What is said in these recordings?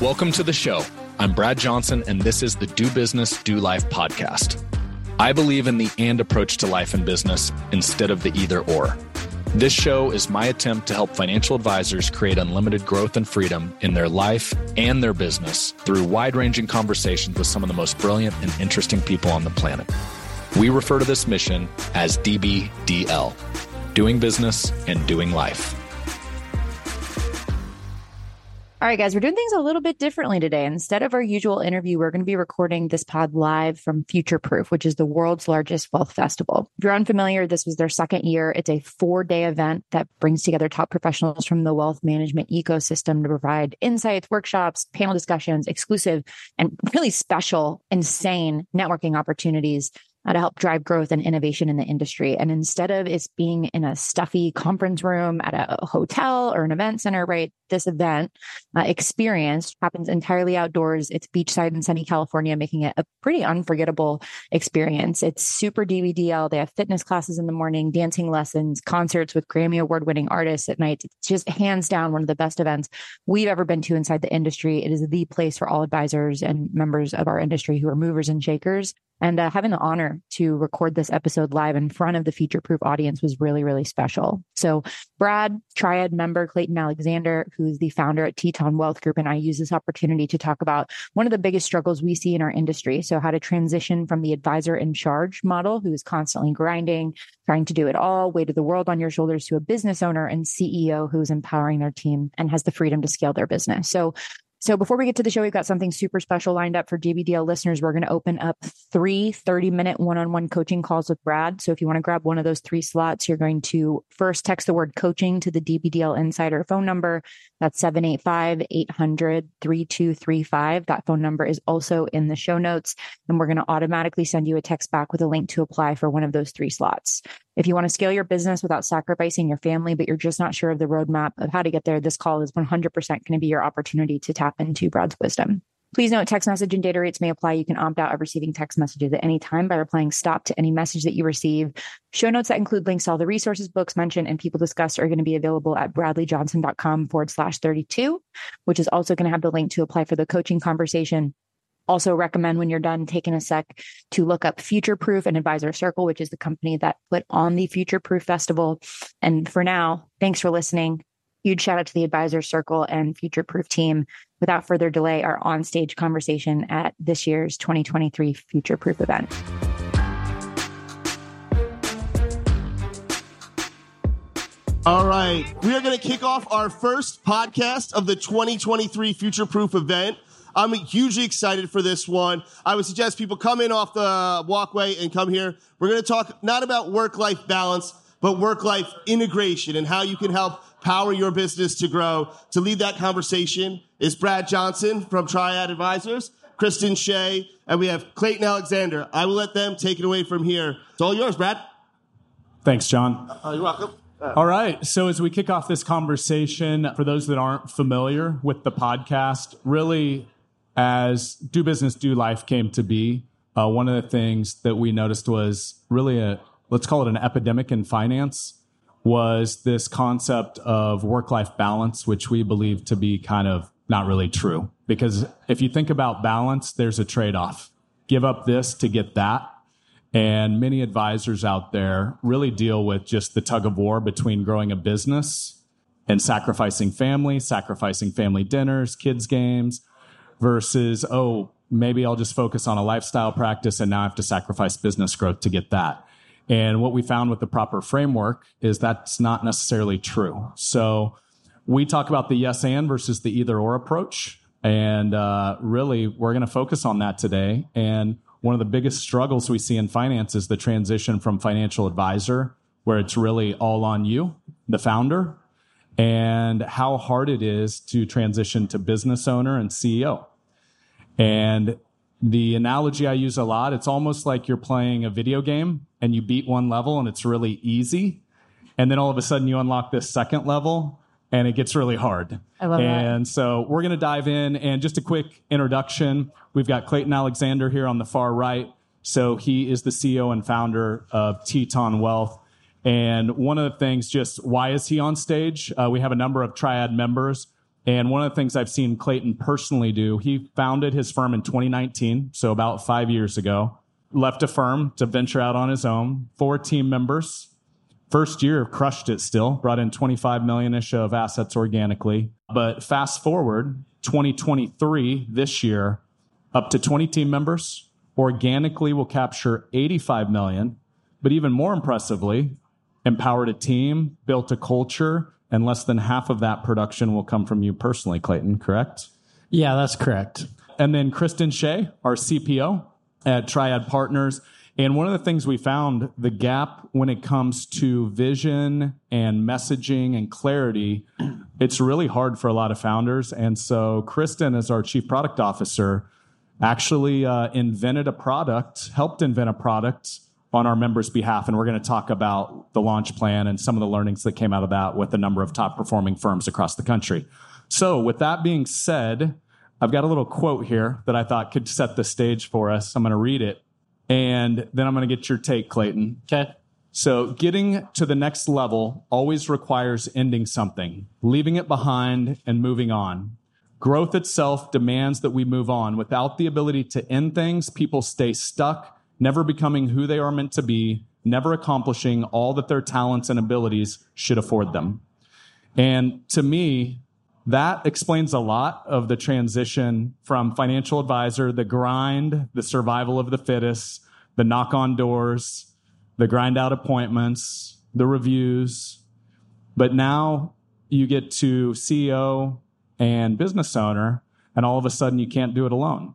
Welcome to the show. I'm Brad Johnson, and this is the Do Business, Do Life podcast. I believe in the and approach to life and business instead of the either or. This show is my attempt to help financial advisors create unlimited growth and freedom in their life and their business through wide ranging conversations with some of the most brilliant and interesting people on the planet. We refer to this mission as DBDL doing business and doing life. All right, guys, we're doing things a little bit differently today. Instead of our usual interview, we're going to be recording this pod live from Future Proof, which is the world's largest wealth festival. If you're unfamiliar, this was their second year. It's a four day event that brings together top professionals from the wealth management ecosystem to provide insights, workshops, panel discussions, exclusive and really special, insane networking opportunities to help drive growth and innovation in the industry. And instead of it being in a stuffy conference room at a hotel or an event center, right? This event uh, experience happens entirely outdoors. It's beachside in sunny California, making it a pretty unforgettable experience. It's super DBDL. They have fitness classes in the morning, dancing lessons, concerts with Grammy award winning artists at night. It's just hands down one of the best events we've ever been to inside the industry. It is the place for all advisors and members of our industry who are movers and shakers and uh, having the honor to record this episode live in front of the Future Proof audience was really, really special. So, Brad, Triad member Clayton Alexander, who's the founder at Teton Wealth Group, and I use this opportunity to talk about one of the biggest struggles we see in our industry. So, how to transition from the advisor in charge model, who is constantly grinding, trying to do it all, weight of the world on your shoulders, to a business owner and CEO who's empowering their team and has the freedom to scale their business. So, so before we get to the show, we've got something super special lined up for DBDL listeners. We're going to open up three 30 minute one on one coaching calls with Brad. So if you want to grab one of those three slots, you're going to first text the word coaching to the DBDL insider phone number. That's 785 800 3235. That phone number is also in the show notes. And we're going to automatically send you a text back with a link to apply for one of those three slots. If you want to scale your business without sacrificing your family, but you're just not sure of the roadmap of how to get there, this call is 100% going to be your opportunity to tap into Brad's wisdom. Please note text message and data rates may apply. You can opt out of receiving text messages at any time by replying stop to any message that you receive. Show notes that include links to all the resources, books mentioned, and people discussed are going to be available at bradleyjohnson.com forward slash 32, which is also going to have the link to apply for the coaching conversation also recommend when you're done taking a sec to look up Future Proof and Advisor Circle, which is the company that put on the Future Proof Festival. And for now, thanks for listening. Huge shout out to the Advisor Circle and Future Proof team. Without further delay, our on stage conversation at this year's 2023 Future Proof event. All right. We are going to kick off our first podcast of the 2023 Future Proof event. I'm hugely excited for this one. I would suggest people come in off the walkway and come here. We're going to talk not about work-life balance, but work-life integration and how you can help power your business to grow. To lead that conversation is Brad Johnson from Triad Advisors, Kristin Shea, and we have Clayton Alexander. I will let them take it away from here. It's all yours, Brad. Thanks, John. Uh, you're welcome. All right. So, as we kick off this conversation, for those that aren't familiar with the podcast, really as Do Business, Do Life came to be, uh, one of the things that we noticed was really a, let's call it an epidemic in finance, was this concept of work life balance, which we believe to be kind of not really true. Because if you think about balance, there's a trade off. Give up this to get that. And many advisors out there really deal with just the tug of war between growing a business and sacrificing family, sacrificing family dinners, kids' games, versus, oh, maybe I'll just focus on a lifestyle practice and now I have to sacrifice business growth to get that. And what we found with the proper framework is that's not necessarily true. So we talk about the yes and versus the either or approach. And uh, really, we're going to focus on that today. And one of the biggest struggles we see in finance is the transition from financial advisor, where it's really all on you, the founder, and how hard it is to transition to business owner and CEO. And the analogy I use a lot, it's almost like you're playing a video game and you beat one level and it's really easy. And then all of a sudden you unlock this second level and it gets really hard. I love and that. And so we're going to dive in and just a quick introduction. We've got Clayton Alexander here on the far right. So he is the CEO and founder of Teton Wealth. And one of the things, just why is he on stage? Uh, we have a number of Triad members And one of the things I've seen Clayton personally do, he founded his firm in 2019, so about five years ago, left a firm to venture out on his own, four team members. First year crushed it still, brought in 25 million ish of assets organically. But fast forward 2023, this year, up to 20 team members, organically will capture 85 million. But even more impressively, empowered a team, built a culture, and less than half of that production will come from you personally, Clayton, correct? Yeah, that's correct. And then Kristin Shea, our CPO at Triad Partners. And one of the things we found the gap when it comes to vision and messaging and clarity, it's really hard for a lot of founders. And so Kristin, as our chief product officer, actually uh, invented a product, helped invent a product on our members' behalf. And we're going to talk about the launch plan and some of the learnings that came out of that with a number of top performing firms across the country. So, with that being said, I've got a little quote here that I thought could set the stage for us. I'm going to read it and then I'm going to get your take, Clayton. Okay. So, getting to the next level always requires ending something, leaving it behind, and moving on. Growth itself demands that we move on. Without the ability to end things, people stay stuck never becoming who they are meant to be, never accomplishing all that their talents and abilities should afford them. And to me, that explains a lot of the transition from financial advisor, the grind, the survival of the fittest, the knock on doors, the grind out appointments, the reviews. But now you get to CEO and business owner, and all of a sudden you can't do it alone.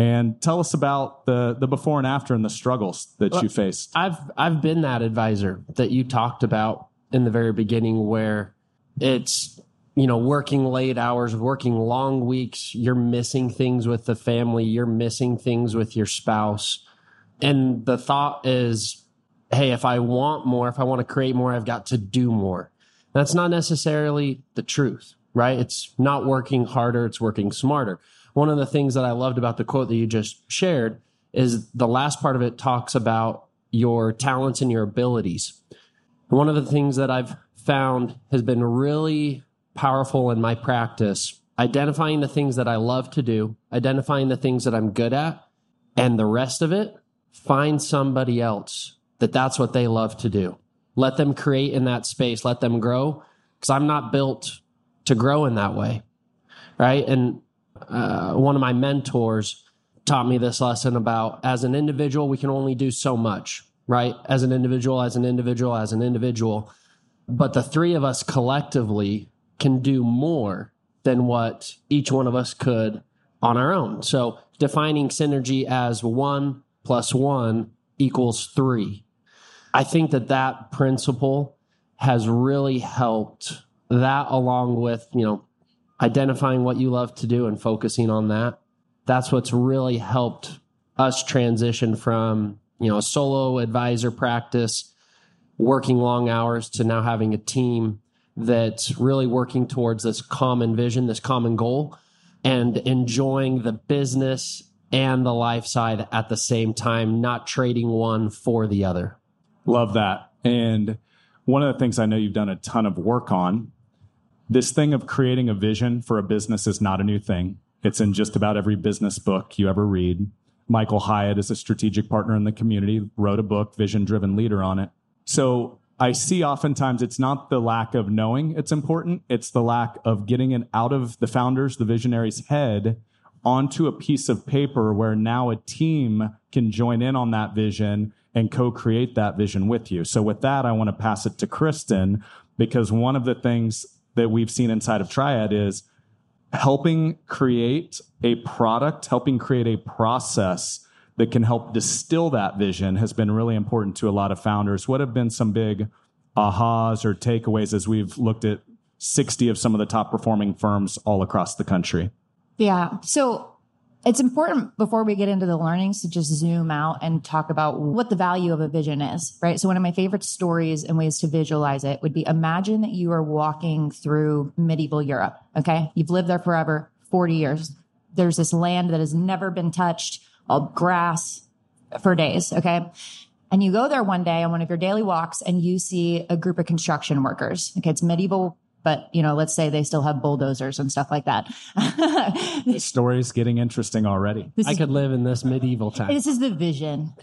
And tell us about the the before and after and the struggles that well, you faced. I've I've been that advisor that you talked about in the very beginning where it's you know working late hours, working long weeks, you're missing things with the family, you're missing things with your spouse. And the thought is, hey, if I want more, if I want to create more, I've got to do more. That's not necessarily the truth, right? It's not working harder, it's working smarter one of the things that I loved about the quote that you just shared is the last part of it talks about your talents and your abilities. One of the things that I've found has been really powerful in my practice identifying the things that I love to do, identifying the things that I'm good at, and the rest of it, find somebody else that that's what they love to do. Let them create in that space, let them grow, because I'm not built to grow in that way. Right. And uh, one of my mentors taught me this lesson about as an individual, we can only do so much, right? As an individual, as an individual, as an individual. But the three of us collectively can do more than what each one of us could on our own. So defining synergy as one plus one equals three. I think that that principle has really helped that along with, you know, identifying what you love to do and focusing on that. That's what's really helped us transition from, you know, a solo advisor practice, working long hours to now having a team that's really working towards this common vision, this common goal, and enjoying the business and the life side at the same time, not trading one for the other. Love that. And one of the things I know you've done a ton of work on this thing of creating a vision for a business is not a new thing. It's in just about every business book you ever read. Michael Hyatt is a strategic partner in the community, wrote a book, Vision Driven Leader, on it. So I see oftentimes it's not the lack of knowing it's important, it's the lack of getting it out of the founder's, the visionary's head onto a piece of paper where now a team can join in on that vision and co create that vision with you. So, with that, I want to pass it to Kristin because one of the things that we've seen inside of Triad is helping create a product, helping create a process that can help distill that vision has been really important to a lot of founders. What have been some big ahas or takeaways as we've looked at 60 of some of the top performing firms all across the country? Yeah. So it's important before we get into the learnings to just zoom out and talk about what the value of a vision is, right? So one of my favorite stories and ways to visualize it would be imagine that you are walking through medieval Europe. Okay. You've lived there forever, 40 years. There's this land that has never been touched, all grass for days. Okay. And you go there one day on one of your daily walks and you see a group of construction workers. Okay. It's medieval but you know, let's say they still have bulldozers and stuff like that. This story's getting interesting already. This I is, could live in this medieval time. this is the vision.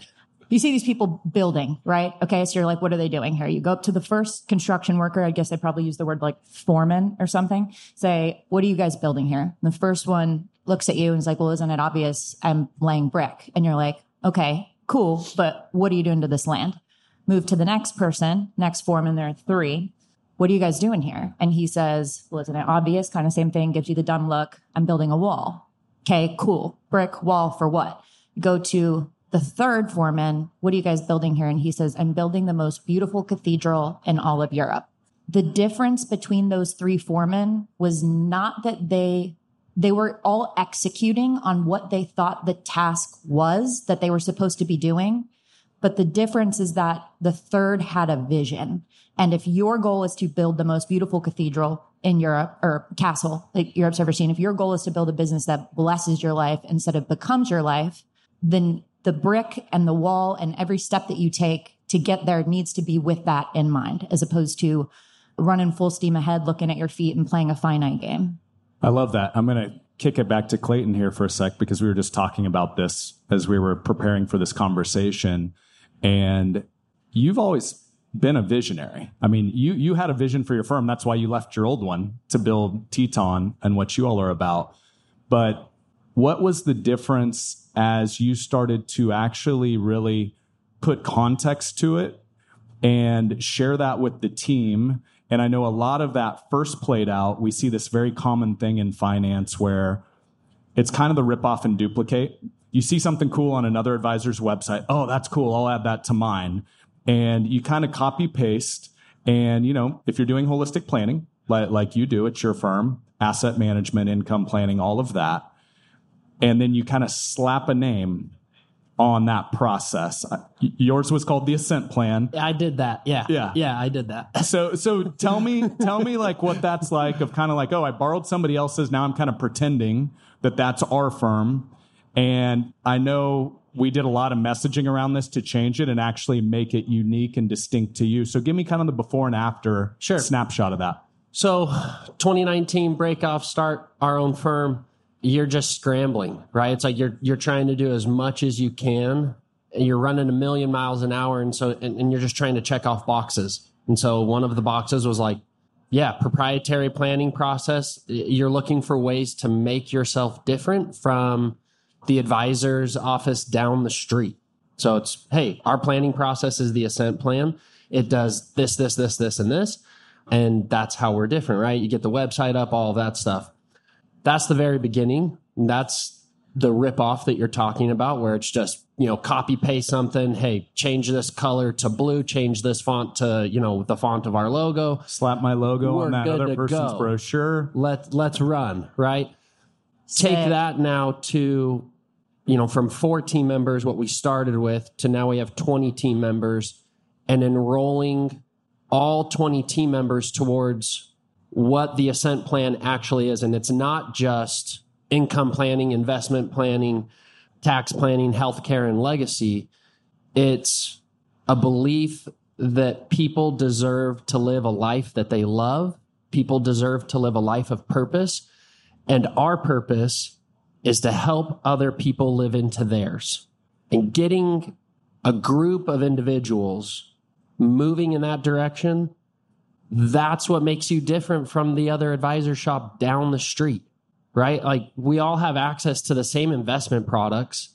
You see these people building, right? Okay. So you're like, what are they doing here? You go up to the first construction worker. I guess they probably use the word like foreman or something. Say, what are you guys building here? And the first one looks at you and is like, well, isn't it obvious I'm laying brick? And you're like, okay, cool. But what are you doing to this land? Move to the next person, next foreman. There are three. What are you guys doing here? And he says, well, isn't it obvious? Kind of same thing. Gives you the dumb look. I'm building a wall. Okay, cool. Brick wall for what? Go to the third foreman. What are you guys building here? And he says, I'm building the most beautiful cathedral in all of Europe. The difference between those three foremen was not that they they were all executing on what they thought the task was that they were supposed to be doing. But the difference is that the third had a vision. And if your goal is to build the most beautiful cathedral in Europe or castle like Europe's ever seen, if your goal is to build a business that blesses your life instead of becomes your life, then the brick and the wall and every step that you take to get there needs to be with that in mind, as opposed to running full steam ahead, looking at your feet and playing a finite game. I love that. I'm going to kick it back to Clayton here for a sec because we were just talking about this as we were preparing for this conversation. And you've always been a visionary. I mean, you you had a vision for your firm. That's why you left your old one to build Teton and what you all are about. But what was the difference as you started to actually really put context to it and share that with the team? And I know a lot of that first played out. We see this very common thing in finance where it's kind of the rip off and duplicate. You see something cool on another advisor's website. Oh, that's cool. I'll add that to mine. And you kind of copy paste. And, you know, if you're doing holistic planning, like, like you do at your firm, asset management, income planning, all of that. And then you kind of slap a name on that process. Uh, Yours was called the Ascent Plan. I did that. Yeah. Yeah. Yeah, I did that. So so tell me tell me like what that's like of kind of like oh I borrowed somebody else's now I'm kind of pretending that that's our firm and I know we did a lot of messaging around this to change it and actually make it unique and distinct to you. So give me kind of the before and after Sure. snapshot of that. So 2019 break off, start our own firm. You're just scrambling, right? It's like you're you're trying to do as much as you can. And you're running a million miles an hour, and so and, and you're just trying to check off boxes. And so one of the boxes was like, yeah, proprietary planning process. You're looking for ways to make yourself different from the advisor's office down the street. So it's, hey, our planning process is the ascent plan. It does this, this, this, this, and this. And that's how we're different, right? You get the website up, all of that stuff. That's the very beginning. And that's the rip off that you're talking about, where it's just, you know, copy paste something. Hey, change this color to blue, change this font to, you know, the font of our logo. Slap my logo We're on that good other to person's go. brochure. Let let's run, right? Take that now to, you know, from four team members, what we started with, to now we have 20 team members and enrolling all 20 team members towards what the ascent plan actually is. And it's not just income planning, investment planning, tax planning, healthcare, and legacy. It's a belief that people deserve to live a life that they love. People deserve to live a life of purpose. And our purpose is to help other people live into theirs. And getting a group of individuals moving in that direction, that's what makes you different from the other advisor shop down the street, right? Like we all have access to the same investment products.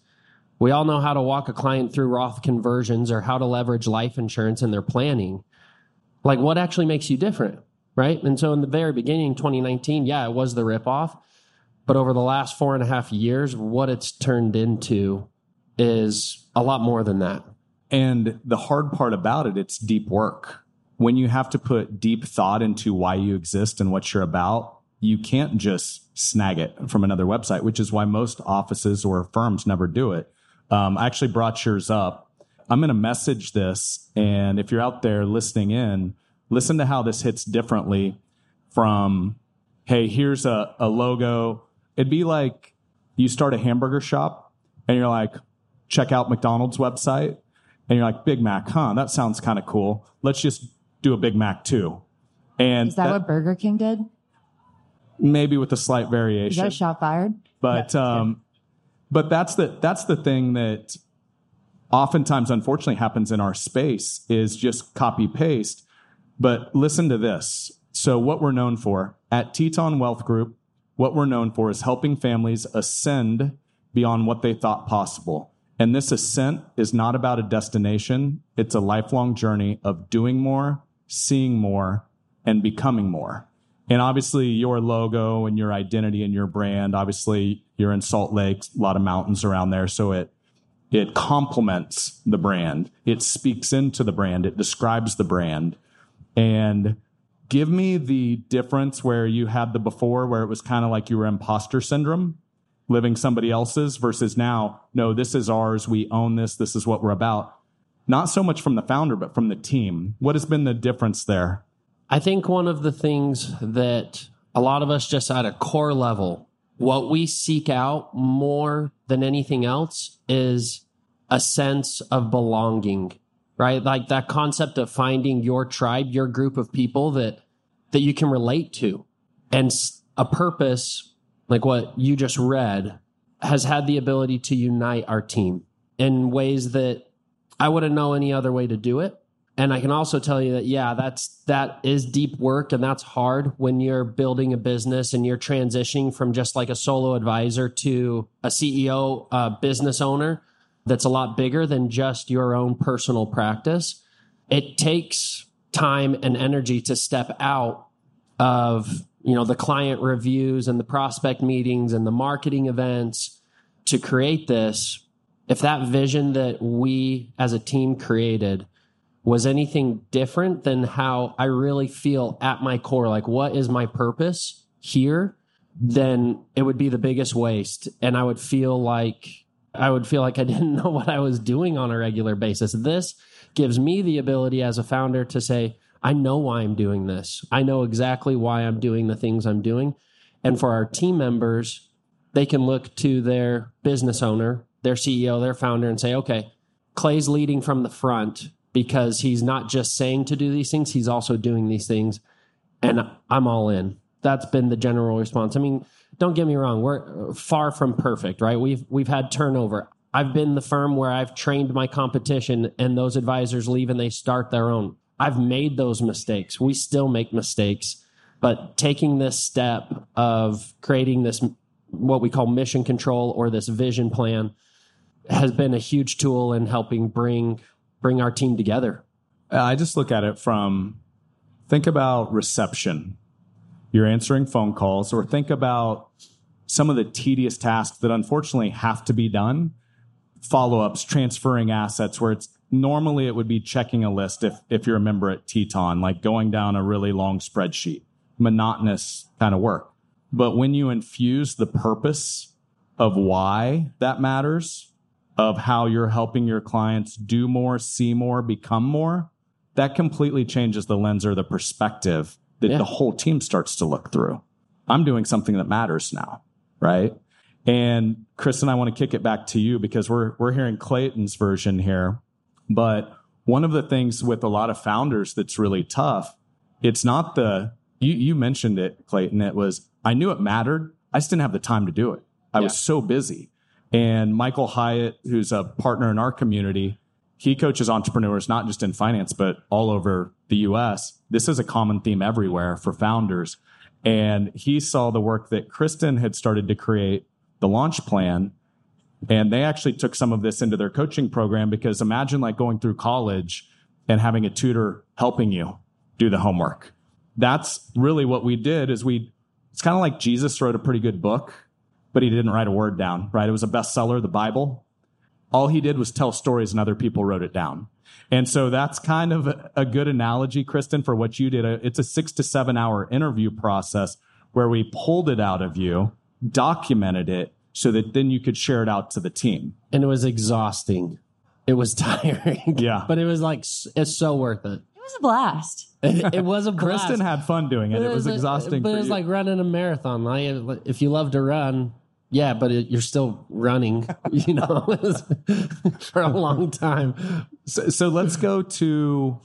We all know how to walk a client through Roth conversions or how to leverage life insurance in their planning. Like what actually makes you different, right? And so in the very beginning, 2019, yeah, it was the ripoff. But over the last four and a half years, what it's turned into is a lot more than that. And the hard part about it, it's deep work. When you have to put deep thought into why you exist and what you're about, you can't just snag it from another website, which is why most offices or firms never do it. Um, I actually brought yours up. I'm going to message this. And if you're out there listening in, listen to how this hits differently from, hey, here's a, a logo. It'd be like you start a hamburger shop and you're like, check out McDonald's website. And you're like, Big Mac, huh? That sounds kind of cool. Let's just do a Big Mac too. And Is that, what Burger King did? maybe with a slight Is variation. that a shot fired? but Yeah. um, but that's the that's the thing that oftentimes unfortunately happens in our space is just copy paste but listen to this so what we're known for at teton wealth group what we're known for is helping families ascend beyond what they thought possible. And this ascent is not about a destination. It's a lifelong journey of doing more seeing more and becoming more. And obviously your logo and your identity and your brand obviously you're in salt lake a lot of mountains around there. So it it complements the brand. It speaks into the brand. It describes the brand. And give me the difference where you had the before where it was kind of like you were imposter syndrome living somebody else's versus now no this is ours we own this this is what we're about. Not so much from the founder but from the team. What has been the difference there? I think one of the things that a lot of us just at a core level, what we seek out more than anything else is a sense of belonging, right? Like that concept of finding your tribe, your group of people that, that you can relate to and a purpose like what you just read has had the ability to unite our team in ways that I wouldn't know any other way to do it. And I can also tell you that, yeah, that's, that is deep work and that's hard when you're building a business and you're transitioning from just like a solo advisor to a CEO, a uh, business owner that's a lot bigger than just your own personal practice. It takes time and energy to step out of, you know, the client reviews and the prospect meetings and the marketing events to create this. If that vision that we as a team created was anything different than how I really feel at my core, like what is my purpose here, then it would be the biggest waste. And I would feel like I would feel like I didn't know what I was doing on a regular basis. This gives me the ability as a founder to say, I know why I'm doing this. I know exactly why I'm doing the things I'm doing. And for our team members, they can look to their business owner, their CEO, their founder, and say, okay, Clay's leading from the front because he's not just saying to do these things, he's also doing these things. And I'm all in. That's been the general response. I mean, don't get me wrong, we're uh, far from perfect, right? We've we've had turnover. I've been the firm where I've trained my competition and those advisors leave and they start their own. I've made those mistakes. We still make mistakes, but taking this step of creating this what we call mission control or this vision plan has been a huge tool in helping bring bring our team together. Uh, I just look at it from think about reception. You're answering phone calls, or think about some of the tedious tasks that unfortunately have to be done. Follow ups, transferring assets, where it's normally it would be checking a list if, if you're a member at Teton, like going down a really long spreadsheet, monotonous kind of work. But when you infuse the purpose of why that matters, of how you're helping your clients do more, see more, become more, that completely changes the lens or the perspective that Yeah. the whole team starts to look through. I'm doing something that matters now, right? And Chris and I want to kick it back to you because we're we're hearing Clayton's version here. But one of the things with a lot of founders that's really tough, it's not the you you mentioned it, Clayton. It was I knew it mattered. I just didn't have the time to do it. I was so busy. And Michael Hyatt, who's a partner in our community, he coaches entrepreneurs not just in finance, but all over the US. This is a common theme everywhere for founders. And he saw the work that Kristin had started to create, the launch plan. And they actually took some of this into their coaching program because imagine like going through college and having a tutor helping you do the homework. That's really what we did is we, it's kind of like Jesus wrote a pretty good book, but he didn't write a word down, right? It was a bestseller, the Bible. All he did was tell stories and other people wrote it down. And so that's kind of a, a good analogy, Kristin, for what you did. Uh, it's a six to seven hour interview process where we pulled it out of you, documented it so that then you could share it out to the team. And it was exhausting. It was tiring. Yeah. But it was like, it's so worth it. It was a blast. It, it was a blast. Kristin had fun doing it. It was a- exhausting. But for it was you. like running a marathon. Like, if you love to run, yeah, but it, you're still running, you know, for a long time. So, so let's go to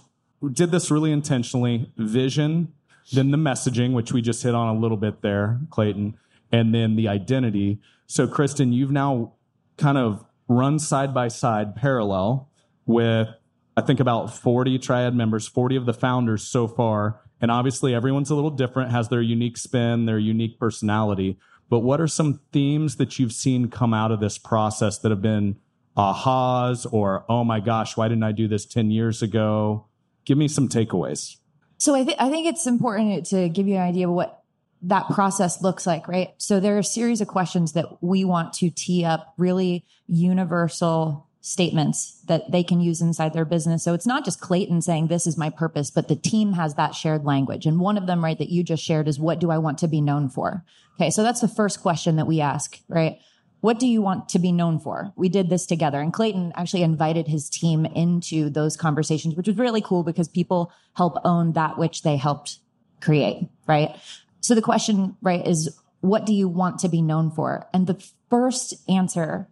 did this really intentionally. Vision. then the messaging, which we just hit on a little bit there, Clayton, and then the identity. So, Kristin, you've now kind of run side by side parallel with, I think, about 40 triad members, 40 of the founders so far. And obviously, everyone's a little different, has their unique spin, their unique personality. But what are some themes that you've seen come out of this process that have been ahas or, oh my gosh, why didn't I do this 10 years ago? Give me some takeaways. So I, th- I think it's important to give you an idea of what that process looks like, right? So there are a series of questions that we want to tee up really universal statements that they can use inside their business. So it's not just Clayton saying this is my purpose, but the team has that shared language. And one of them, right, that you just shared is what do I want to be known for? Okay. So that's the first question that we ask, right? What do you want to be known for? We did this together and Clayton actually invited his team into those conversations, which was really cool because people help own that which they helped create, right? So the question, right, is what do you want to be known for? And the first answer,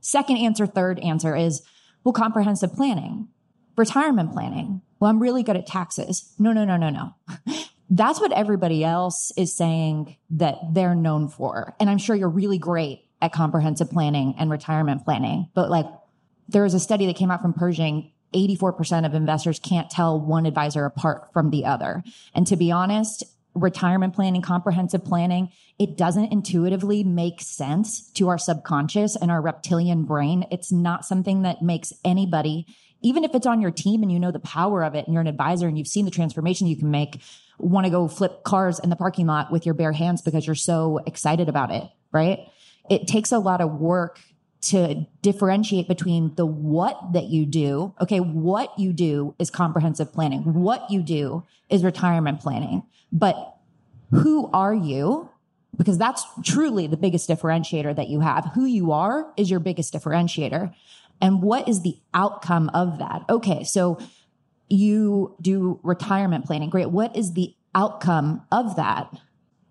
second answer, third answer is, well, comprehensive planning, retirement planning. Well, I'm really good at taxes. No, no, no, no, no. That's what everybody else is saying that they're known for. And I'm sure you're really great at comprehensive planning and retirement planning. But like there was a study that came out from Pershing 84% of investors can't tell one advisor apart from the other. And to be honest, retirement planning, comprehensive planning, it doesn't intuitively make sense to our subconscious and our reptilian brain. It's not something that makes anybody, even if it's on your team and you know the power of it and you're an advisor and you've seen the transformation you can make, want to go flip cars in the parking lot with your bare hands because you're so excited about it, right? It takes a lot of work to differentiate between the what that you do. Okay. What you do is comprehensive planning. What you do is retirement planning. But who are you? Because that's truly the biggest differentiator that you have. Who you are is your biggest differentiator. And what is the outcome of that? Okay. So you do retirement planning. Great. What is the outcome of that?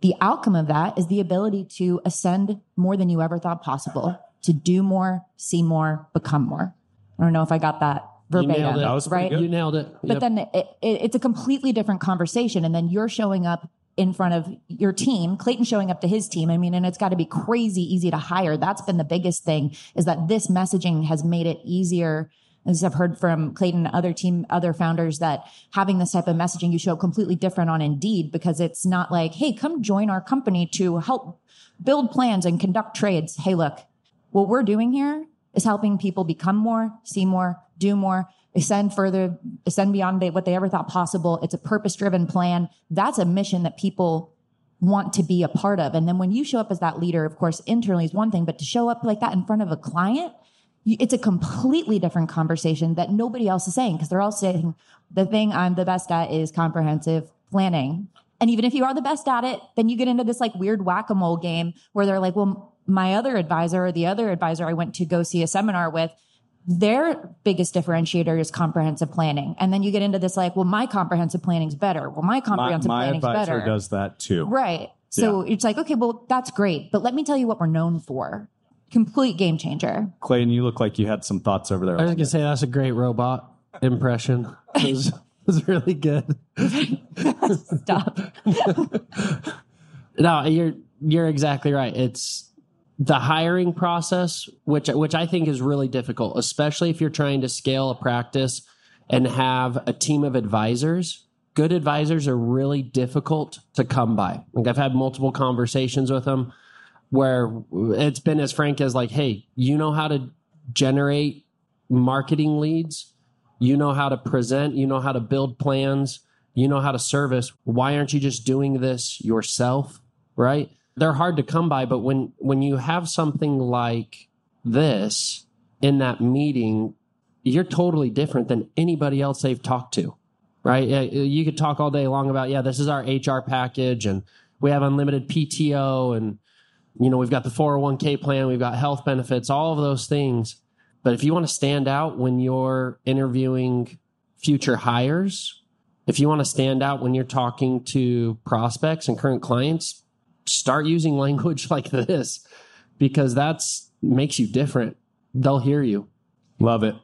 The outcome of that is the ability to ascend more than you ever thought possible to do more, see more, become more. I don't know if I got that verbatim, nailed it. That was right? good. You nailed it. But Yep. then it, it, it's a completely different conversation. And then you're showing up in front of your team, Clayton showing up to his team. I mean, and it's got to be crazy easy to hire. That's been the biggest thing is that this messaging has made it easier. As I've heard from Clayton, and other team, other founders that having this type of messaging, you show up completely different on Indeed because it's not like, Hey, come join our company to help build plans and conduct trades. Hey, look, what we're doing here is helping people become more, see more, do more, ascend further, ascend beyond what they ever thought possible. It's a purpose driven plan. That's a mission that people want to be a part of. And then when you show up as that leader, of course, internally is one thing, but to show up like that in front of a client, it's a completely different conversation that nobody else is saying because they're all saying the thing I'm the best at is comprehensive planning. And even if you are the best at it, then you get into this like weird whack-a-mole game where they're like, well, my other advisor or the other advisor I went to go see a seminar with, their biggest differentiator is comprehensive planning. And then you get into this like, well, my comprehensive planning's better. Well, my My, comprehensive my planning's advisor better. does that too. Right. So it's like, okay, well, that's great. But let me tell you what we're known for. Complete game changer. Clayton, you look like you had some thoughts over there. I was gonna say that's a great robot impression. It was, it was really good. Stop. No, you're you're exactly right. It's the hiring process, which which I think is really difficult, especially if you're trying to scale a practice and have a team of advisors. Good advisors are really difficult to come by. Like I've had multiple conversations with them where it's been as frank as like, hey, you know how to generate marketing leads, you know how to present, you know how to build plans, you know how to service. Why aren't you just doing this yourself? Right? They're hard to come by, but when when you have something like this in that meeting, you're totally different than anybody else they've talked to. Right? You could talk all day long about, yeah, this is our HR package and we have unlimited PTO and you know, we've got the 401k plan, we've got health benefits, all of those things. But if you want to stand out when you're interviewing future hires, if you want to stand out when you're talking to prospects and current clients, start using language like this because that's makes you different. They'll hear you. Love it.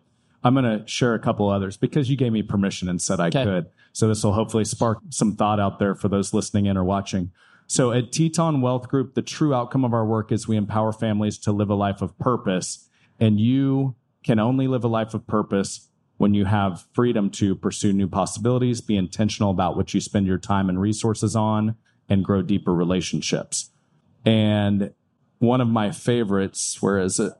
I'm going to share a couple others because you gave me permission and said I Okay. could. So this will hopefully spark some thought out there for those listening in or watching. So at Teton Wealth Group, the true outcome of our work is we empower families to live a life of purpose. And you can only live a life of purpose when you have freedom to pursue new possibilities, be intentional about what you spend your time and resources on, and grow deeper relationships. And one of my favorites, where is it?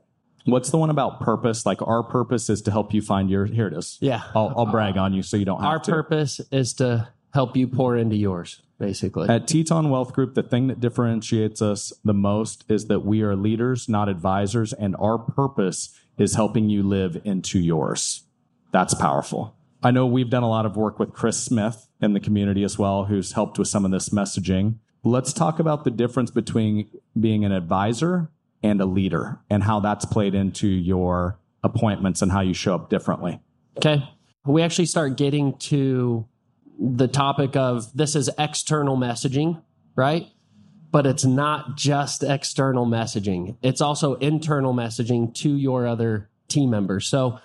What's the one about purpose? Like our purpose is to help you find your. Here it is. Yeah. I'll, I'll brag on you so you don't have to. Our to. purpose is to help you pour into yours, basically. At Teton Wealth Group, the thing that differentiates us the most is that we are leaders, not advisors, and our purpose is helping you live into yours. That's powerful. I know we've done a lot of work with Chris Smith in the community as well, who's helped with some of this messaging. Let's talk about the difference between being an advisor and a leader and how that's played into your appointments and how you show up differently. Okay. We actually start getting to the topic of this is external messaging, right? But it's not just external messaging, it's also internal messaging to your other team members. So,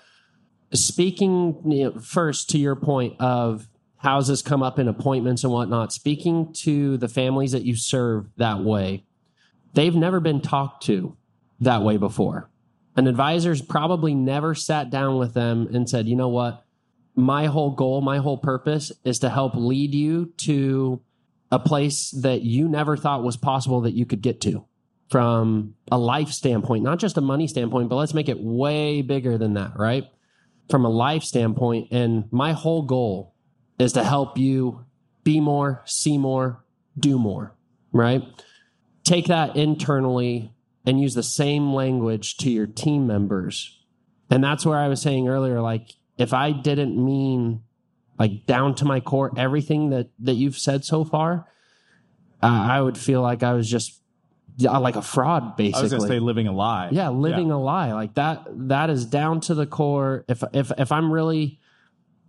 speaking you know, first to your point of how's this come up in appointments and whatnot, speaking to the families that you serve that way, they've never been talked to that way before. An advisor's probably never sat down with them and said, you know what? My whole goal, my whole purpose is to help lead you to a place that you never thought was possible that you could get to from a life standpoint, not just a money standpoint, but let's make it way bigger than that, right? From a life standpoint. And my whole goal is to help you be more, see more, do more, right? Take that internally and use the same language to your team members. And that's where I was saying earlier, like, if I didn't mean like down to my core everything that that you've said so far, uh, I would feel like I was just like a fraud, basically. I was to say living a lie. Yeah, living a lie like that. That is down to the core. If if if I'm really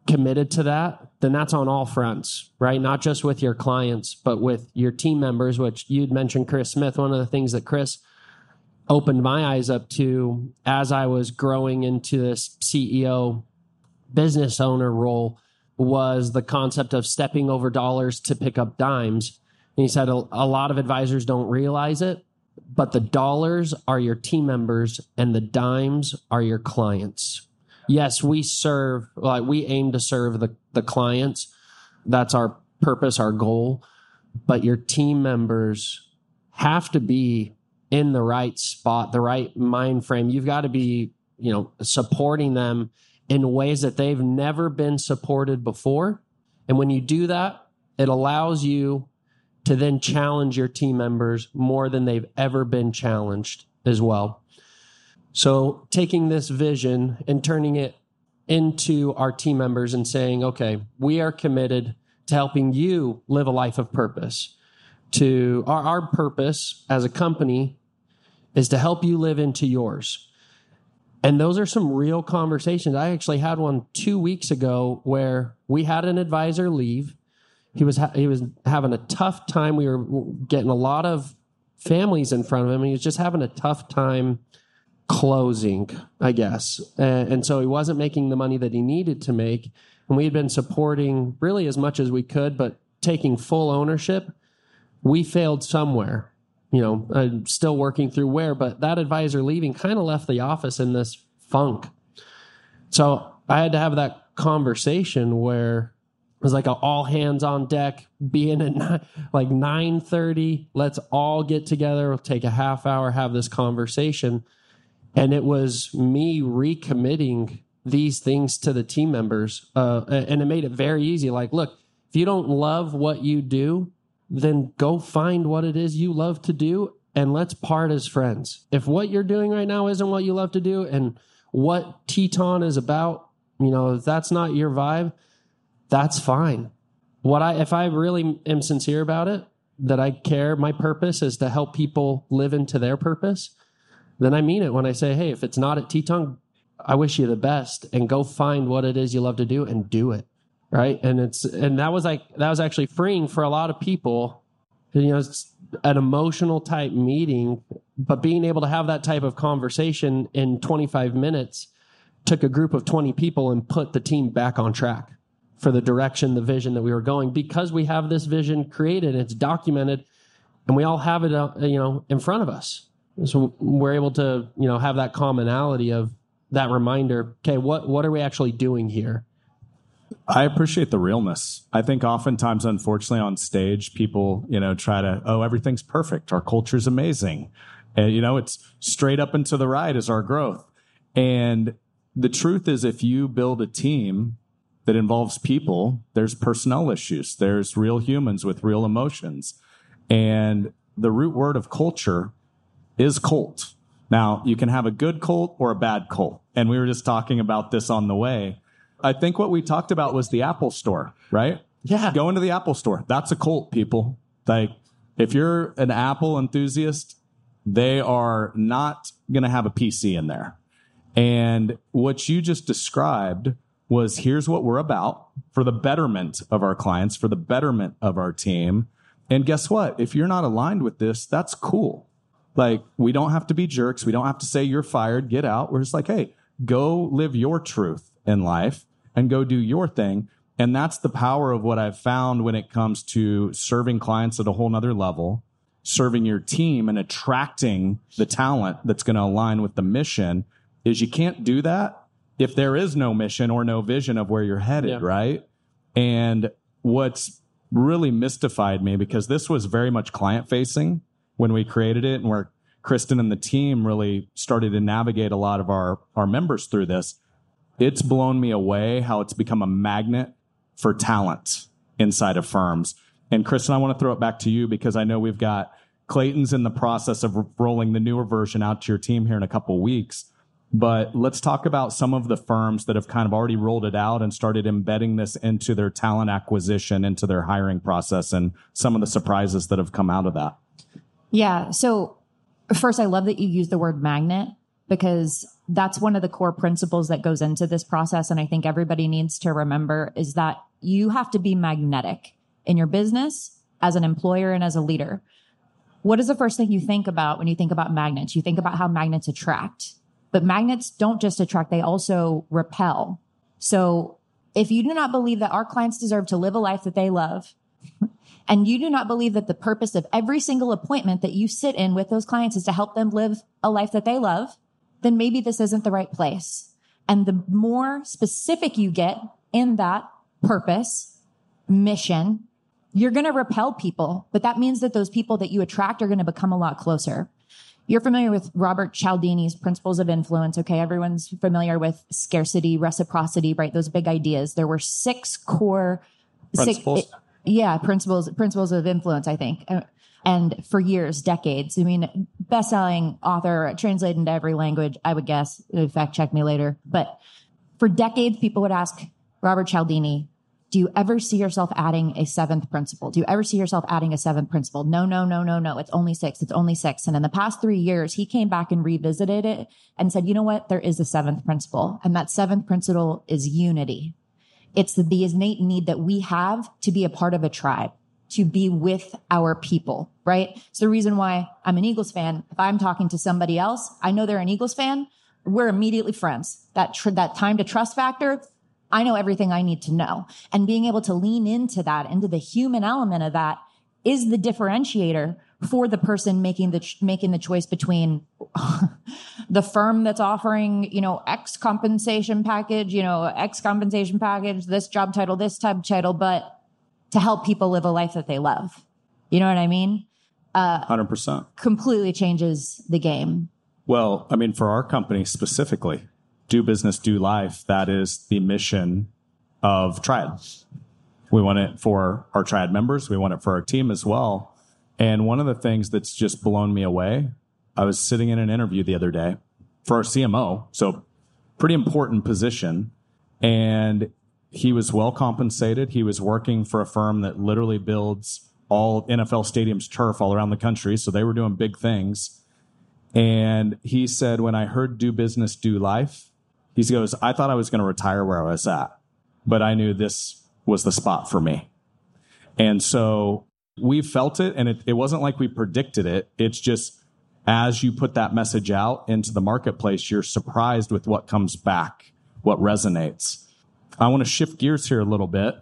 committed to that, then that's on all fronts, right? Not just with your clients, but with your team members. Which you'd mentioned, Chris Smith. One of the things that Chris opened my eyes up to as I was growing into this CEO business owner role was the concept of stepping over dollars to pick up dimes. And he said a, a lot of advisors don't realize it, but the dollars are your team members and the dimes are your clients. Yes, we serve, like we aim to serve the, the clients. That's our purpose, our goal. But your team members have to be in the right spot, the right mind frame. You've got to be, you know, supporting them in ways that they've never been supported before. And when you do that, it allows you to then challenge your team members more than they've ever been challenged as well. So, taking this vision and turning it into our team members and saying, okay, we are committed to helping you live a life of purpose. To our, our purpose as a company is to help you live into yours. And those are some real conversations. I actually had one two weeks ago where we had an advisor leave. He was ha- he was having a tough time. We were getting a lot of families in front of him. He was just having a tough time closing, I guess. And, and so he wasn't making the money that he needed to make. And we had been supporting really as much as we could, but taking full ownership. We failed somewhere you know, I'm still working through where, but that advisor leaving kind of left the office in this funk. So I had to have that conversation where it was like a all hands on deck being at nine, like 9.30 let's all get together we'll take a half hour have this conversation and it was me recommitting these things to the team members uh, and it made it very easy like look if you don't love what you do then go find what it is you love to do and let's part as friends. If what you're doing right now isn't what you love to do and what Teton is about, you know, if that's not your vibe, that's fine. What I if I really am sincere about it, that I care, my purpose is to help people live into their purpose, then I mean it when I say, hey, if it's not at Teton, I wish you the best and go find what it is you love to do and do it right and it's and that was like that was actually freeing for a lot of people you know it's an emotional type meeting but being able to have that type of conversation in 25 minutes took a group of 20 people and put the team back on track for the direction, the vision that we were going because we have this vision created, it's documented, and we all have it, uh, you know, in front of us. So we're able to, you know, have that commonality of that reminder. Okay, what what are we actually doing here? I appreciate the realness. I think oftentimes, unfortunately, on stage, people, you know, try to, oh, everything's perfect. Our culture's amazing. And, you know, it's straight up and to the right is our growth. And the truth is, if you build a team that involves people, there's personnel issues, there's real humans with real emotions. And the root word of culture is cult. Now, you can have a good cult or a bad cult. And we were just talking about this on the way. I think what we talked about was the Apple store, right? Yeah. Go into the Apple store. That's a cult, people. Like, if you're an Apple enthusiast, they are not going to have a PC in there. And what you just described was here's what we're about for the betterment of our clients, for the betterment of our team. And guess what? If you're not aligned with this, that's cool. Like, we don't have to be jerks. We don't have to say you're fired, get out. We're just like, hey, go live your truth in life and go do your thing. And that's the power of what I've found when it comes to serving clients at a whole nother level, serving your team and attracting the talent that's going to align with the mission is you can't do that if there is no mission or no vision of where you're headed, Yeah. right? And what's really mystified me because this was very much client facing when we created it and where Kristin and the team really started to navigate a lot of our, our members through this. It's blown me away how it's become a magnet for talent inside of firms. And Kristin, I want to throw it back to you because I know we've got Clayton's in the process of rolling the newer version out to your team here in a couple of weeks. But let's talk about some of the firms that have kind of already rolled it out and started embedding this into their talent acquisition, into their hiring process, and some of the surprises that have come out of that. Yeah. So, first, I love that you use the word magnet because that's one of the core principles that goes into this process. And I think everybody needs to remember is that you have to be magnetic in your business as an employer and as a leader. What is the first thing you think about when you think about magnets? You think about how magnets attract, but magnets don't just attract, they also repel. So if you do not believe that our clients deserve to live a life that they love, and you do not believe that the purpose of every single appointment that you sit in with those clients is to help them live a life that they love, then maybe this isn't the right place. And the more specific you get in that purpose, mission, you're going to repel people, but that means that those people that you attract are going to become a lot closer. You're familiar with Robert Cialdini's principles of influence. Okay. Everyone's familiar with scarcity, reciprocity, right? Those big ideas. There were six core Principles? Six, yeah. Principles, principles of influence, I think. Uh, And for years, decades, I mean, best-selling author, translated into every language, I would guess. Uh, Fact check me later. But for decades, people would ask Robert Cialdini, do you ever see yourself adding a seventh principle? Do you ever see yourself adding a seventh principle? No, no, no, no, no. It's only six. It's only six. And in the past three years, he came back and revisited it and said, you know what? There is a seventh principle. And that seventh principle is unity. It's the, innate need that we have to be a part of a tribe, to be with our people, right? It's the reason why I'm an Eagles fan. If I'm talking to somebody else, I know they're an Eagles fan. We're immediately friends. That, tr- that time to trust factor, I know everything I need to know. And being able to lean into that, into the human element of that is the differentiator for the person making the, ch- making the choice between the firm that's offering, you know, X compensation package, you know, X compensation package, this job title, this type title, but to help people live a life that they love. You know what I mean? Uh, 100%. Completely changes the game. Well, I mean, for our company specifically, do business, do life, that is the mission of Triad. We want it for our Triad members, we want it for our team as well. And one of the things that's just blown me away, I was sitting in an interview the other day for our CMO, so pretty important position. And he was well compensated. He was working for a firm that literally builds all NFL stadiums turf all around the country. So they were doing big things. And he said, when I heard do business, do life, he goes, I thought I was going to retire where I was at, but I knew this was the spot for me. And so we felt it and it, it wasn't like we predicted it. It's just as you put that message out into the marketplace, you're surprised with what comes back, what resonates. I want to shift gears here a little bit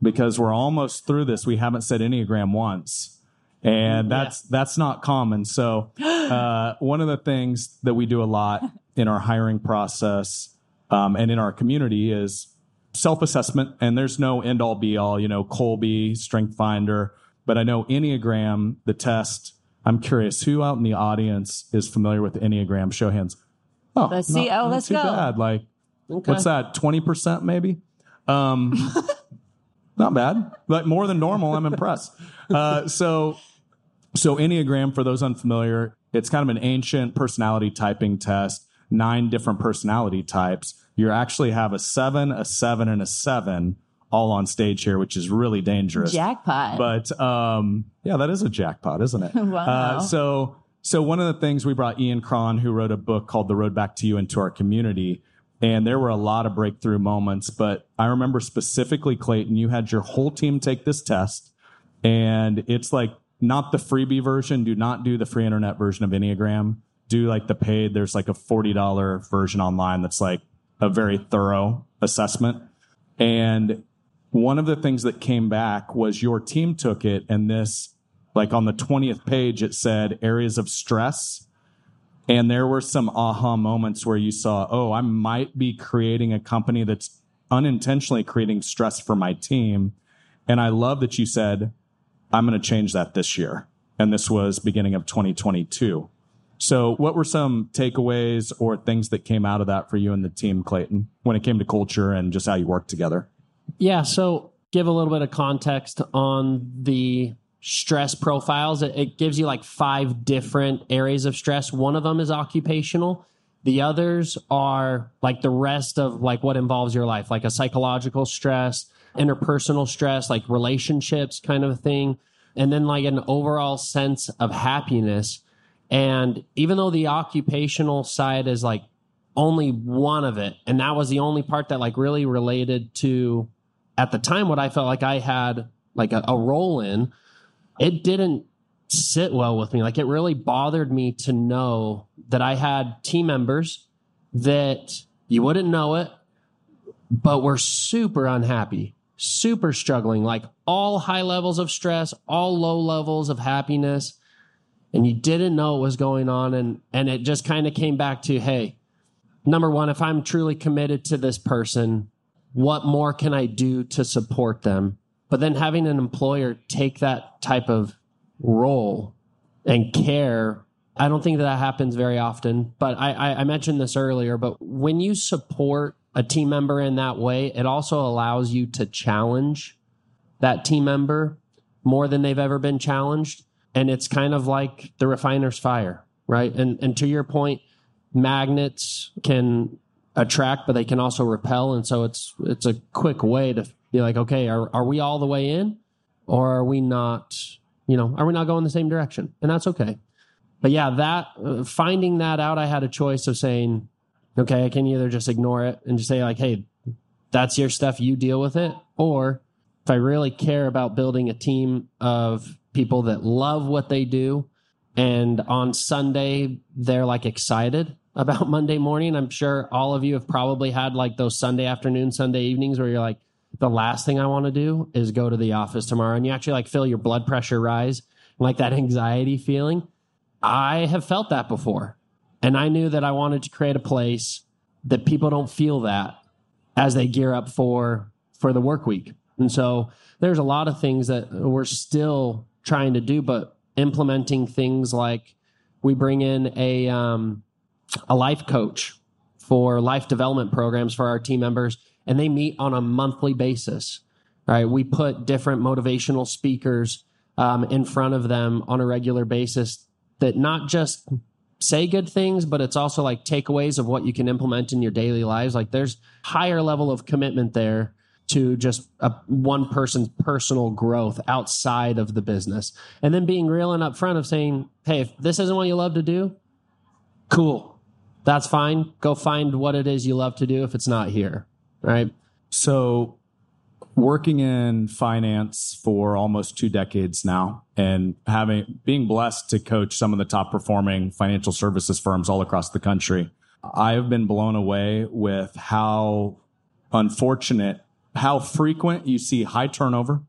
because we're almost through this. We haven't said Enneagram once. And that's that's not common. So uh, one of the things that we do a lot in our hiring process um, and in our community is self-assessment. And there's no end all be all, you know, Kolbe Strength Finder, but I know Enneagram, the test. I'm curious who out in the audience is familiar with Enneagram. Show hands. Oh, Let's see. Oh, let's too go. Bad. Like, Okay. what's that? Twenty percent, maybe. Um, not bad, but more than normal. I'm impressed. Uh, so, so Enneagram, for those unfamiliar, it's kind of an ancient personality typing test. Nine different personality types. You actually have a seven, a seven, and a seven all on stage here, which is really dangerous. Jackpot. But um, yeah, that is a jackpot, isn't it? Wow. Uh, so so one of the things we brought Ian Cron, who wrote a book called The Road Back to You, into our community. And there were a lot of breakthrough moments, but I remember specifically, Clayton, you had your whole team take this test, and it's like not the freebie version. Do not do the free internet version of Enneagram. Do like the paid. There's like a forty dollar version online that's like a very thorough assessment. And one of the things that came back was your team took it and this like on the 20th page it said areas of stress and there were some aha moments where you saw oh i might be creating a company that's unintentionally creating stress for my team and i love that you said i'm going to change that this year and this was beginning of 2022 so what were some takeaways or things that came out of that for you and the team clayton when it came to culture and just how you work together Yeah. So give a little bit of context on the stress profiles. It, it gives you like five different areas of stress. One of them is occupational. The others are like the rest of like what involves your life, like a psychological stress, interpersonal stress, like relationships kind of thing. And then like an overall sense of happiness. And even though the occupational side is like only one of it, and that was the only part that like really related to at the time what I felt like I had like a, a role in, it didn't sit well with me. Like it really bothered me to know that I had team members that you wouldn't know it, but were super unhappy, super struggling, like all high levels of stress, all low levels of happiness. And you didn't know what was going on. And, and it just kind of came back to, hey, number one, if I'm truly committed to this person, what more can I do to support them? But then having an employer take that type of role and care, I don't think that, that happens very often. But I, I, I mentioned this earlier, but when you support a team member in that way, it also allows you to challenge that team member more than they've ever been challenged. And it's kind of like the refiner's fire, right? And and to your point, magnets can attract, but they can also repel. And so it's it's a quick way to be like, okay, are are we all the way in, or are we not? You know, are we not going the same direction? And that's okay. But yeah, that uh, finding that out, I had a choice of saying, okay, I can either just ignore it and just say like, hey, that's your stuff, you deal with it, or if I really care about building a team of people that love what they do, and on Sunday they're like excited about Monday morning. I'm sure all of you have probably had like those Sunday afternoon, Sunday evenings where you're like, the last thing I want to do is go to the office tomorrow. And you actually like feel your blood pressure rise, like that anxiety feeling. I have felt that before. And I knew that I wanted to create a place that people don't feel that as they gear up for for the work week. And so there's a lot of things that we're still trying to do, but implementing things like we bring in a um, a life coach for life development programs for our team members, and they meet on a monthly basis. Right? We put different motivational speakers um, in front of them on a regular basis that not just say good things, but it's also like takeaways of what you can implement in your daily lives. Like there's higher level of commitment there to just a, one person's personal growth outside of the business. And then being real and upfront of saying, hey, if this isn't what you love to do, cool. That's fine. Go find what it is you love to do if it's not here. Right. So, working in finance for almost two decades now and having being blessed to coach some of the top performing financial services firms all across the country, I have been blown away with how unfortunate how frequent you see high turnover,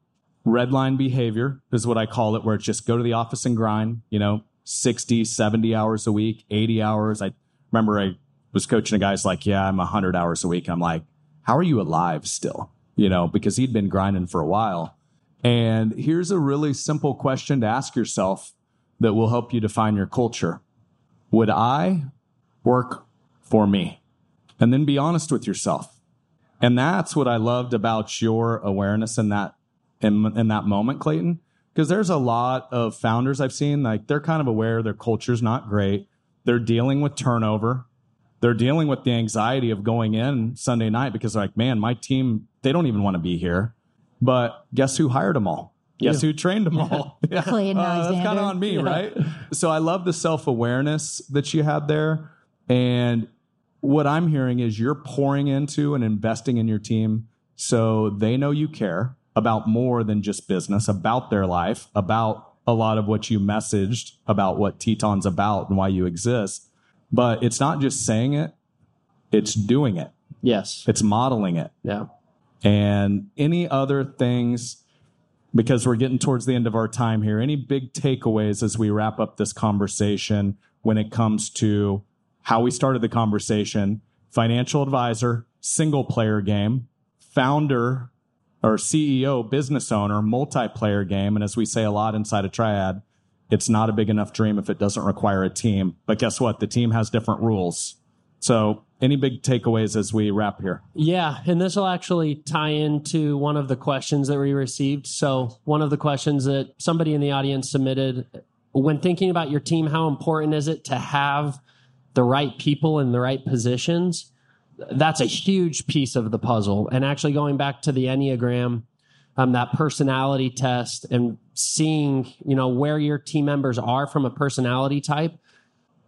red line behavior is what I call it, where it's just go to the office and grind, you know, 60, 70 hours a week, 80 hours. I remember I was coaching a guy's like, yeah, I'm 100 hours a week. I'm like, how are you alive still? You know, because he'd been grinding for a while. And here's a really simple question to ask yourself that will help you define your culture. Would I work for me? And then be honest with yourself. And that's what I loved about your awareness in that in, in that moment, Clayton. Because there's a lot of founders I've seen, like they're kind of aware their culture's not great. They're dealing with turnover. They're dealing with the anxiety of going in Sunday night because like, man, my team, they don't even want to be here. But guess who hired them all? Guess who trained them all? yeah. Clayton Uh, that's kind of on me, right? So I love the self awareness that you had there. And what I'm hearing is you're pouring into and investing in your team so they know you care about more than just business, about their life, about a lot of what you messaged about what Teton's about and why you exist. But it's not just saying it, it's doing it, Yes. it's modeling it Yeah. and any other things because we're getting towards the end of our time here any big takeaways as we wrap up this conversation when it comes to how we started the conversation financial advisor single player game founder or ceo business owner multiplayer game. And as we say a lot inside a triad it's not a big enough dream if it doesn't require a team. But guess what? The team has different rules. So any big takeaways as we wrap here? Yeah, and this will actually tie into one of the questions that we received. So, one of the questions that somebody in the audience submitted when thinking about your team, how important is it to have the right people in the right positions? That's a huge piece of the puzzle. And actually, going back to the Enneagram, um, that personality test and seeing, you know, where your team members are from a personality type,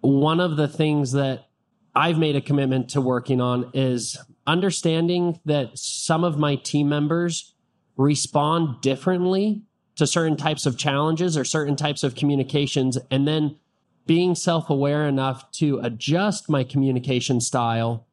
one of the things that I've made a commitment to working on is understanding that some of my team members respond differently to certain types of challenges or certain types of communications, and then being self aware enough to adjust my communication style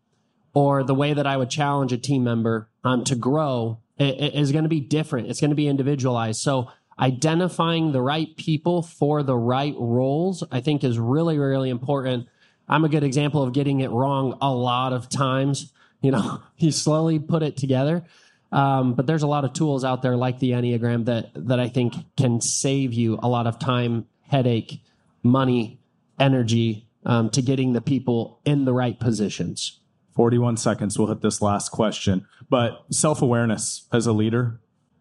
or the way that I would challenge a team member um, to grow is going to be different. It's going to be individualized. So, identifying the right people for the right roles, I think, is really, really important. I'm a good example of getting it wrong a lot of times. You know, you slowly put it together. Um, but there's a lot of tools out there like the Enneagram that that I think can save you a lot of time, headache, money, energy um, to getting the people in the right positions. 41 seconds. We'll hit this last question. But self awareness as a leader,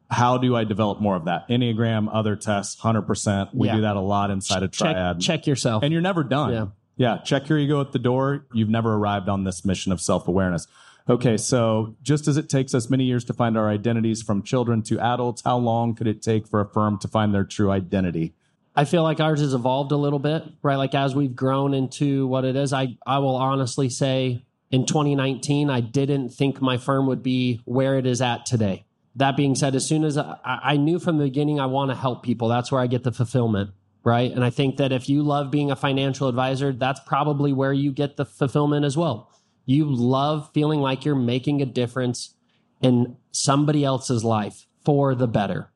how do I develop more of that? Enneagram, other tests, 100%. We Yeah. do that a lot inside of Check, Triad. check yourself. And you're never done. Yeah. Yeah. Check your ego at the door. You've never arrived on this mission of self awareness. Okay. So just as it takes us many years to find our identities from children to adults, how long could it take for a firm to find their true identity? I feel like ours has evolved a little bit, right? Like as we've grown into what it is, I, I will honestly say in 2019, I didn't think my firm would be where it is at today. That being said, as soon as I, I knew from the beginning, I want to help people. That's where I get the fulfillment, right? And I think that if you love being a financial advisor, that's probably where you get the fulfillment as well. You love feeling like you're making a difference in somebody else's life for the better.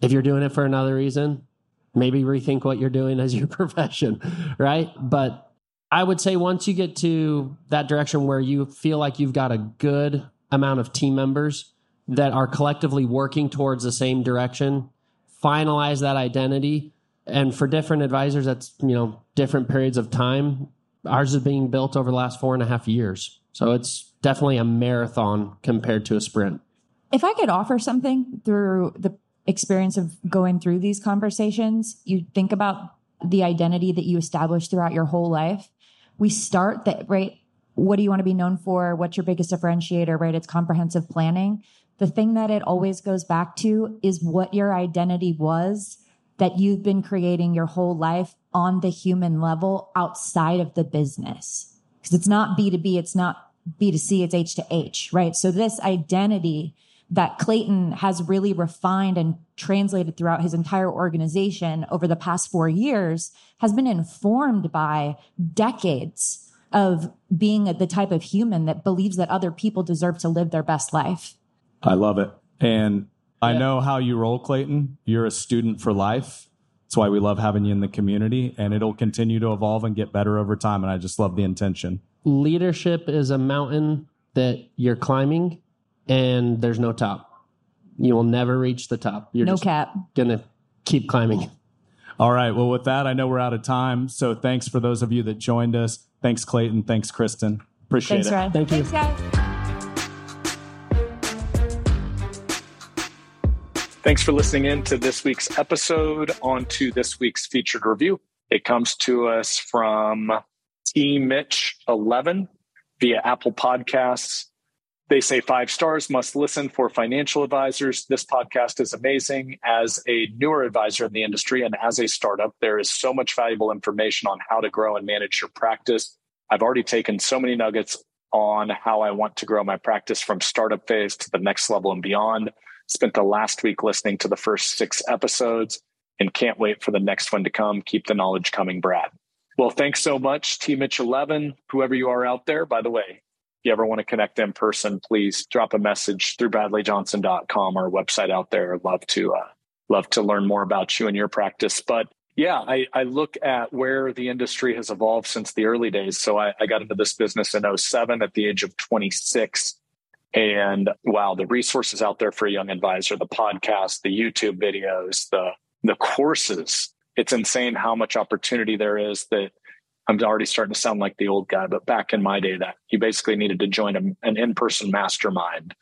If you're doing it for another reason, maybe rethink what you're doing as your profession, right? But I would say once you get to that direction where you feel like you've got a good amount of team members that are collectively working towards the same direction, finalize that identity. And for different advisors, that's, you know, different periods of time. Ours is being built over the last four and a half years. So it's definitely a marathon compared to a sprint. If I could offer something through the experience of going through these conversations, you think about the identity that you established throughout your whole life. We start that, right? What do you want to be known for? What's your biggest differentiator, right? It's comprehensive planning. The thing that it always goes back to is what your identity was that you've been creating your whole life on the human level outside of the business. Because it's not B2B, it's not B2C, it's H to H, right? So this identity that Clayton has really refined and translated throughout his entire organization over the past four years has been informed by decades of being the type of human that believes that other people deserve to live their best life. I love it. And I know how you roll, Clayton. You're a student for life. That's why we love having you in the community, and it'll continue to evolve and get better over time. And I just love the intention. Leadership is a mountain that you're climbing, and there's no top. You will never reach the top. You're no just cap. gonna keep climbing. All right. Well, with that, I know we're out of time. So thanks for those of you that joined us. Thanks, Clayton. Thanks, Kristin. Appreciate Thanks, it. Ryan. Thank you. Thanks, guys. Thanks for listening in to this week's episode. On to this week's featured review. It comes to us from T Mitch 11 via Apple Podcasts. They say five stars must listen for financial advisors. This podcast is amazing. As a newer advisor in the industry and as a startup, there is so much valuable information on how to grow and manage your practice. I've already taken so many nuggets on how I want to grow my practice from startup phase to the next level and beyond. Spent the last week listening to the first six episodes and can't wait for the next one to come. Keep the knowledge coming, Brad. Well, thanks so much, T Mitch 11, whoever you are out there. By the way, you ever want to connect in person, please drop a message through bradleyjohnson.com, our website out there. Love to, uh, love to learn more about you and your practice. But yeah, I, I look at where the industry has evolved since the early days. So I, I got into this business in 07 at the age of 26. And wow, the resources out there for a young advisor, the podcast, the YouTube videos, the the courses. It's insane how much opportunity there is that I'm already starting to sound like the old guy, but back in my day that you basically needed to join a, an in-person mastermind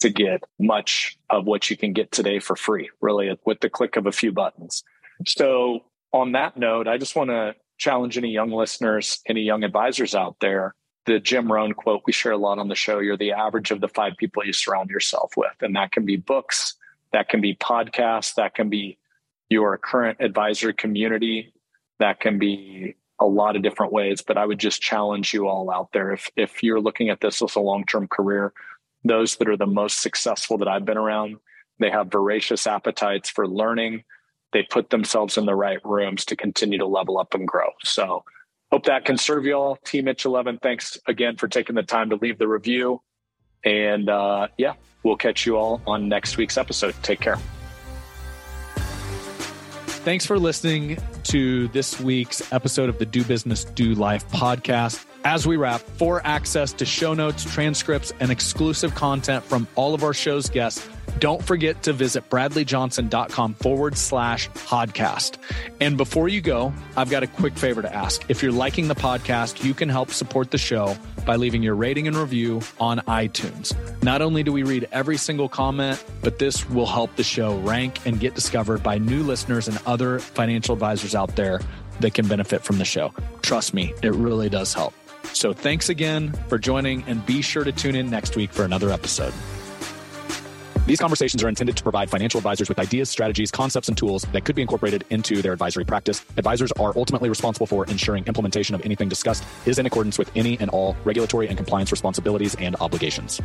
to get much of what you can get today for free, really with the click of a few buttons. So on that note, I just want to challenge any young listeners, any young advisors out there the Jim Rohn quote we share a lot on the show you're the average of the five people you surround yourself with. And that can be books, that can be podcasts, that can be your current advisor community, that can be a lot of different ways. But I would just challenge you all out there if, if you're looking at this as a long term career, those that are the most successful that I've been around, they have voracious appetites for learning. They put themselves in the right rooms to continue to level up and grow. So, Hope that can serve you all. Team Mitch 11, thanks again for taking the time to leave the review. And uh, yeah, we'll catch you all on next week's episode. Take care. Thanks for listening to this week's episode of the Do Business, Do Life podcast. As we wrap, for access to show notes, transcripts, and exclusive content from all of our show's guests, don't forget to visit bradleyjohnson.com forward slash podcast. And before you go, I've got a quick favor to ask. If you're liking the podcast, you can help support the show by leaving your rating and review on iTunes. Not only do we read every single comment, but this will help the show rank and get discovered by new listeners and other financial advisors out there that can benefit from the show. Trust me, it really does help. So thanks again for joining and be sure to tune in next week for another episode. These conversations are intended to provide financial advisors with ideas, strategies, concepts, and tools that could be incorporated into their advisory practice. Advisors are ultimately responsible for ensuring implementation of anything discussed is in accordance with any and all regulatory and compliance responsibilities and obligations.